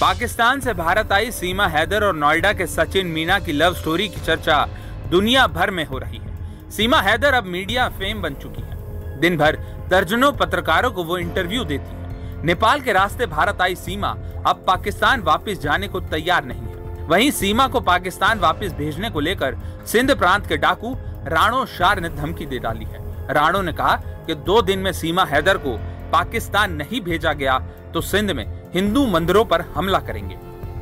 पाकिस्तान से भारत आई सीमा हैदर और नोएडा के सचिन मीना की लव स्टोरी की चर्चा दुनिया भर में हो रही है। सीमा हैदर अब मीडिया फेम बन चुकी है। दिन भर दर्जनों पत्रकारों को वो इंटरव्यू देती है। नेपाल के रास्ते भारत आई सीमा, अब पाकिस्तान वापस जाने को तैयार नहीं है। वहीं सीमा को पाकिस्तान वापस भेजने को लेकर सिंध प्रांत के डाकू राणो शार ने धमकी दे डाली है। राणो ने कहा कि दो दिन में सीमा हैदर को पाकिस्तान नहीं भेजा गया तो सिंध में हिंदू मंदिरों पर हमला करेंगे।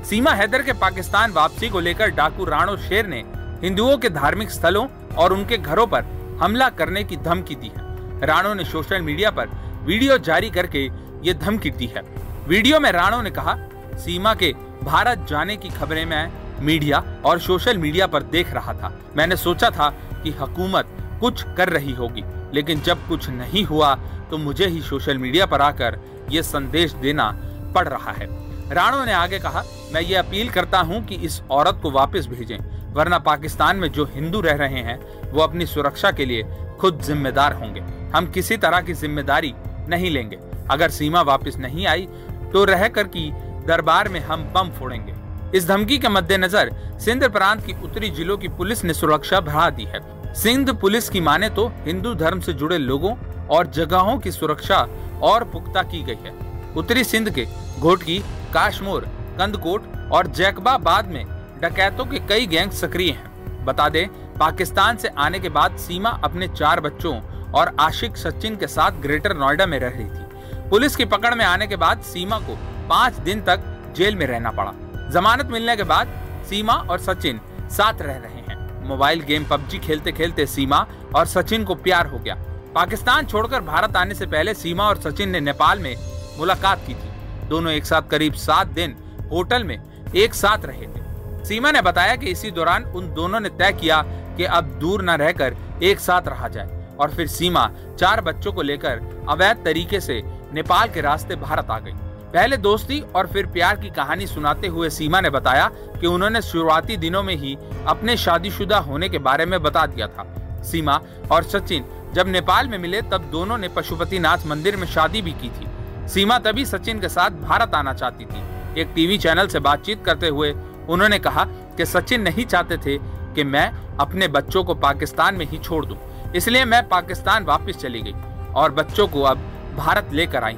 सीमा हैदर के पाकिस्तान वापसी को लेकर डाकू राणो शेर ने हिंदुओं के धार्मिक स्थलों और उनके घरों पर हमला करने की धमकी दी है। राणो ने सोशल मीडिया पर वीडियो जारी करके ये धमकी दी है। वीडियो में राणो ने कहा, सीमा के भारत जाने की खबरें मैं मीडिया और सोशल मीडिया पर देख रहा था। मैंने सोचा था कि हुकूमत कुछ कर रही होगी, लेकिन जब कुछ नहीं हुआ तो मुझे ही सोशल मीडिया पर आकर ये संदेश देना पड़ रहा है। राणो ने आगे कहा, मैं ये अपील करता हूँ कि इस औरत को वापस भेजें, वरना पाकिस्तान में जो हिंदू रह रहे हैं, वो अपनी सुरक्षा के लिए खुद जिम्मेदार होंगे। हम किसी तरह की ज़िम्मेदारी नहीं लेंगे। अगर सीमा वापस नहीं आई तो रह कर की दरबार में हम बम फोड़ेंगे। इस धमकी के मद्देनजर सिंध प्रांत की उत्तरी जिलों की पुलिस ने सुरक्षा बढ़ा दी है। सिंध पुलिस की माने तो हिंदू धर्म से जुड़े लोगों और जगहों की सुरक्षा और पुख्ता की गई है। उत्तरी सिंध के घोटकी काशमोर, कंदकोट और जैकबाबाद में डकैतों के कई गैंग सक्रिय हैं। बता दें, पाकिस्तान से आने के बाद सीमा अपने चार बच्चों और आशिक सचिन के साथ ग्रेटर नोएडा में रह रही थी। पुलिस की पकड़ में आने के बाद सीमा को पाँच दिन तक जेल में रहना पड़ा। जमानत मिलने के बाद सीमा और सचिन साथ रह रहे हैं। मोबाइल गेम पबजी खेलते खेलते सीमा और सचिन को प्यार हो गया। पाकिस्तान छोड़कर भारत आने से पहले सीमा और सचिन ने नेपाल में मुलाकात की थी। दोनों एक साथ करीब सात दिन होटल में एक साथ रहे थे। सीमा ने बताया कि इसी दौरान उन दोनों ने तय किया कि अब दूर न रहकर एक साथ रहा जाए और फिर सीमा चार बच्चों को लेकर अवैध तरीके से नेपाल के रास्ते भारत आ गई। पहले दोस्ती और फिर प्यार की कहानी सुनाते हुए सीमा ने बताया कि उन्होंने शुरुआती दिनों में ही अपने शादीशुदा होने के बारे में बता दिया था। सीमा और सचिन जब नेपाल में मिले तब दोनों ने पशुपतिनाथ मंदिर में शादी भी की थी। सीमा तभी सचिन के साथ भारत आना चाहती थी। एक टीवी चैनल से बातचीत करते हुए उन्होंने कहा कि सचिन नहीं चाहते थे कि मैं अपने बच्चों को पाकिस्तान में ही छोड़ दूँ। इसलिए मैं पाकिस्तान वापस चली गई और बच्चों को अब भारत लेकर आई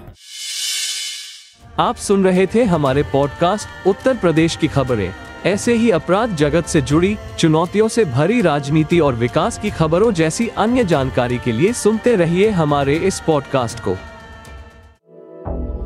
आप सुन रहे थे हमारे पॉडकास्ट उत्तर प्रदेश की खबरें। ऐसे ही अपराध जगत से जुड़ी, चुनौतियों से भरी राजनीति और विकास की खबरों जैसी अन्य जानकारी के लिए सुनते रहिए हमारे इस पॉडकास्ट को।